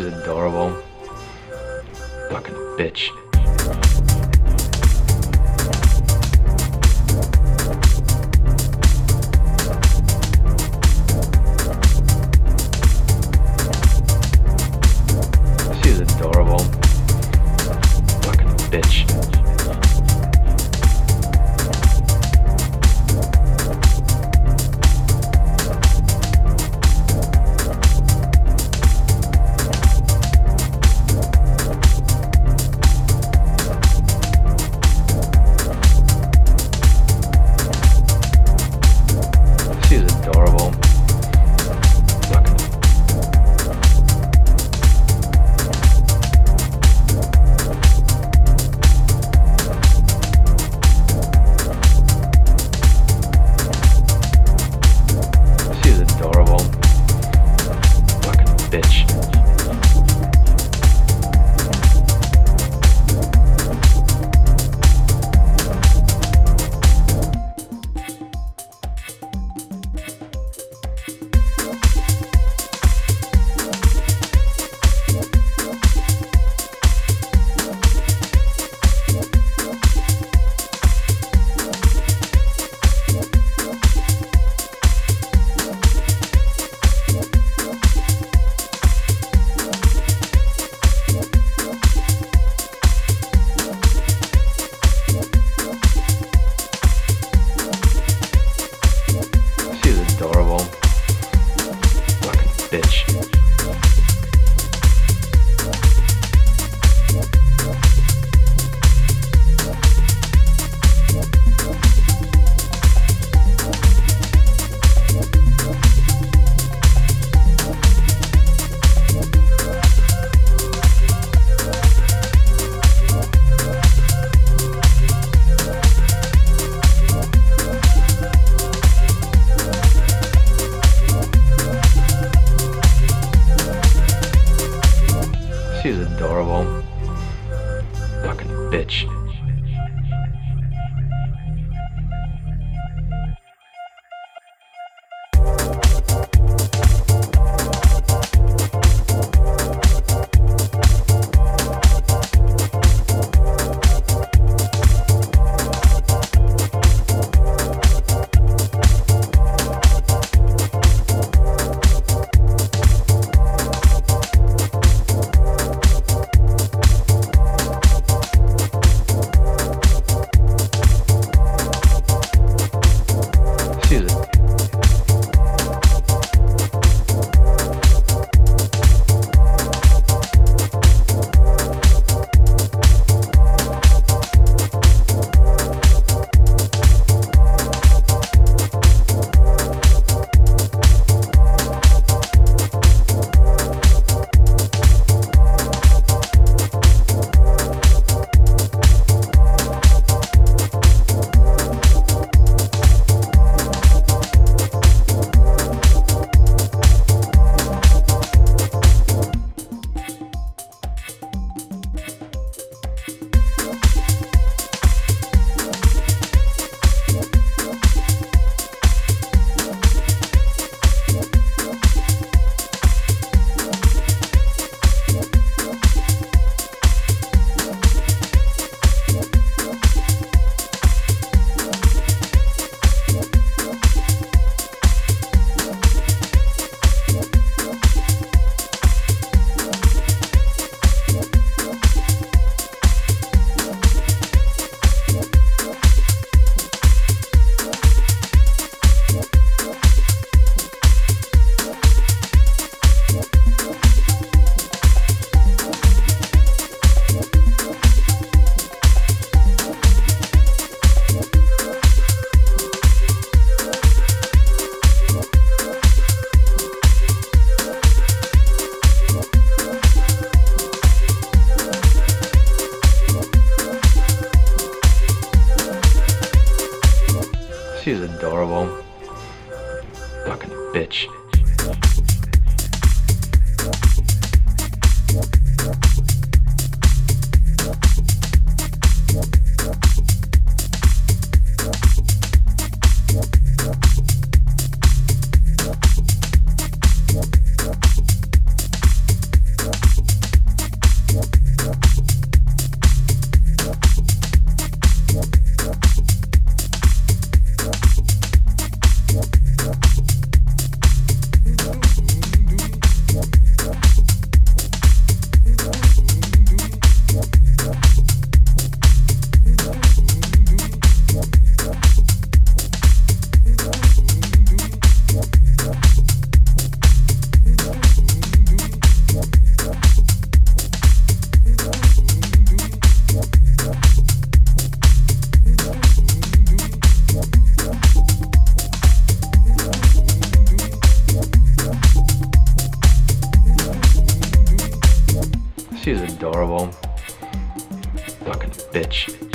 adorable. Fucking bitch. Bitch. She's adorable. Fucking bitch. She's adorable. Fucking bitch.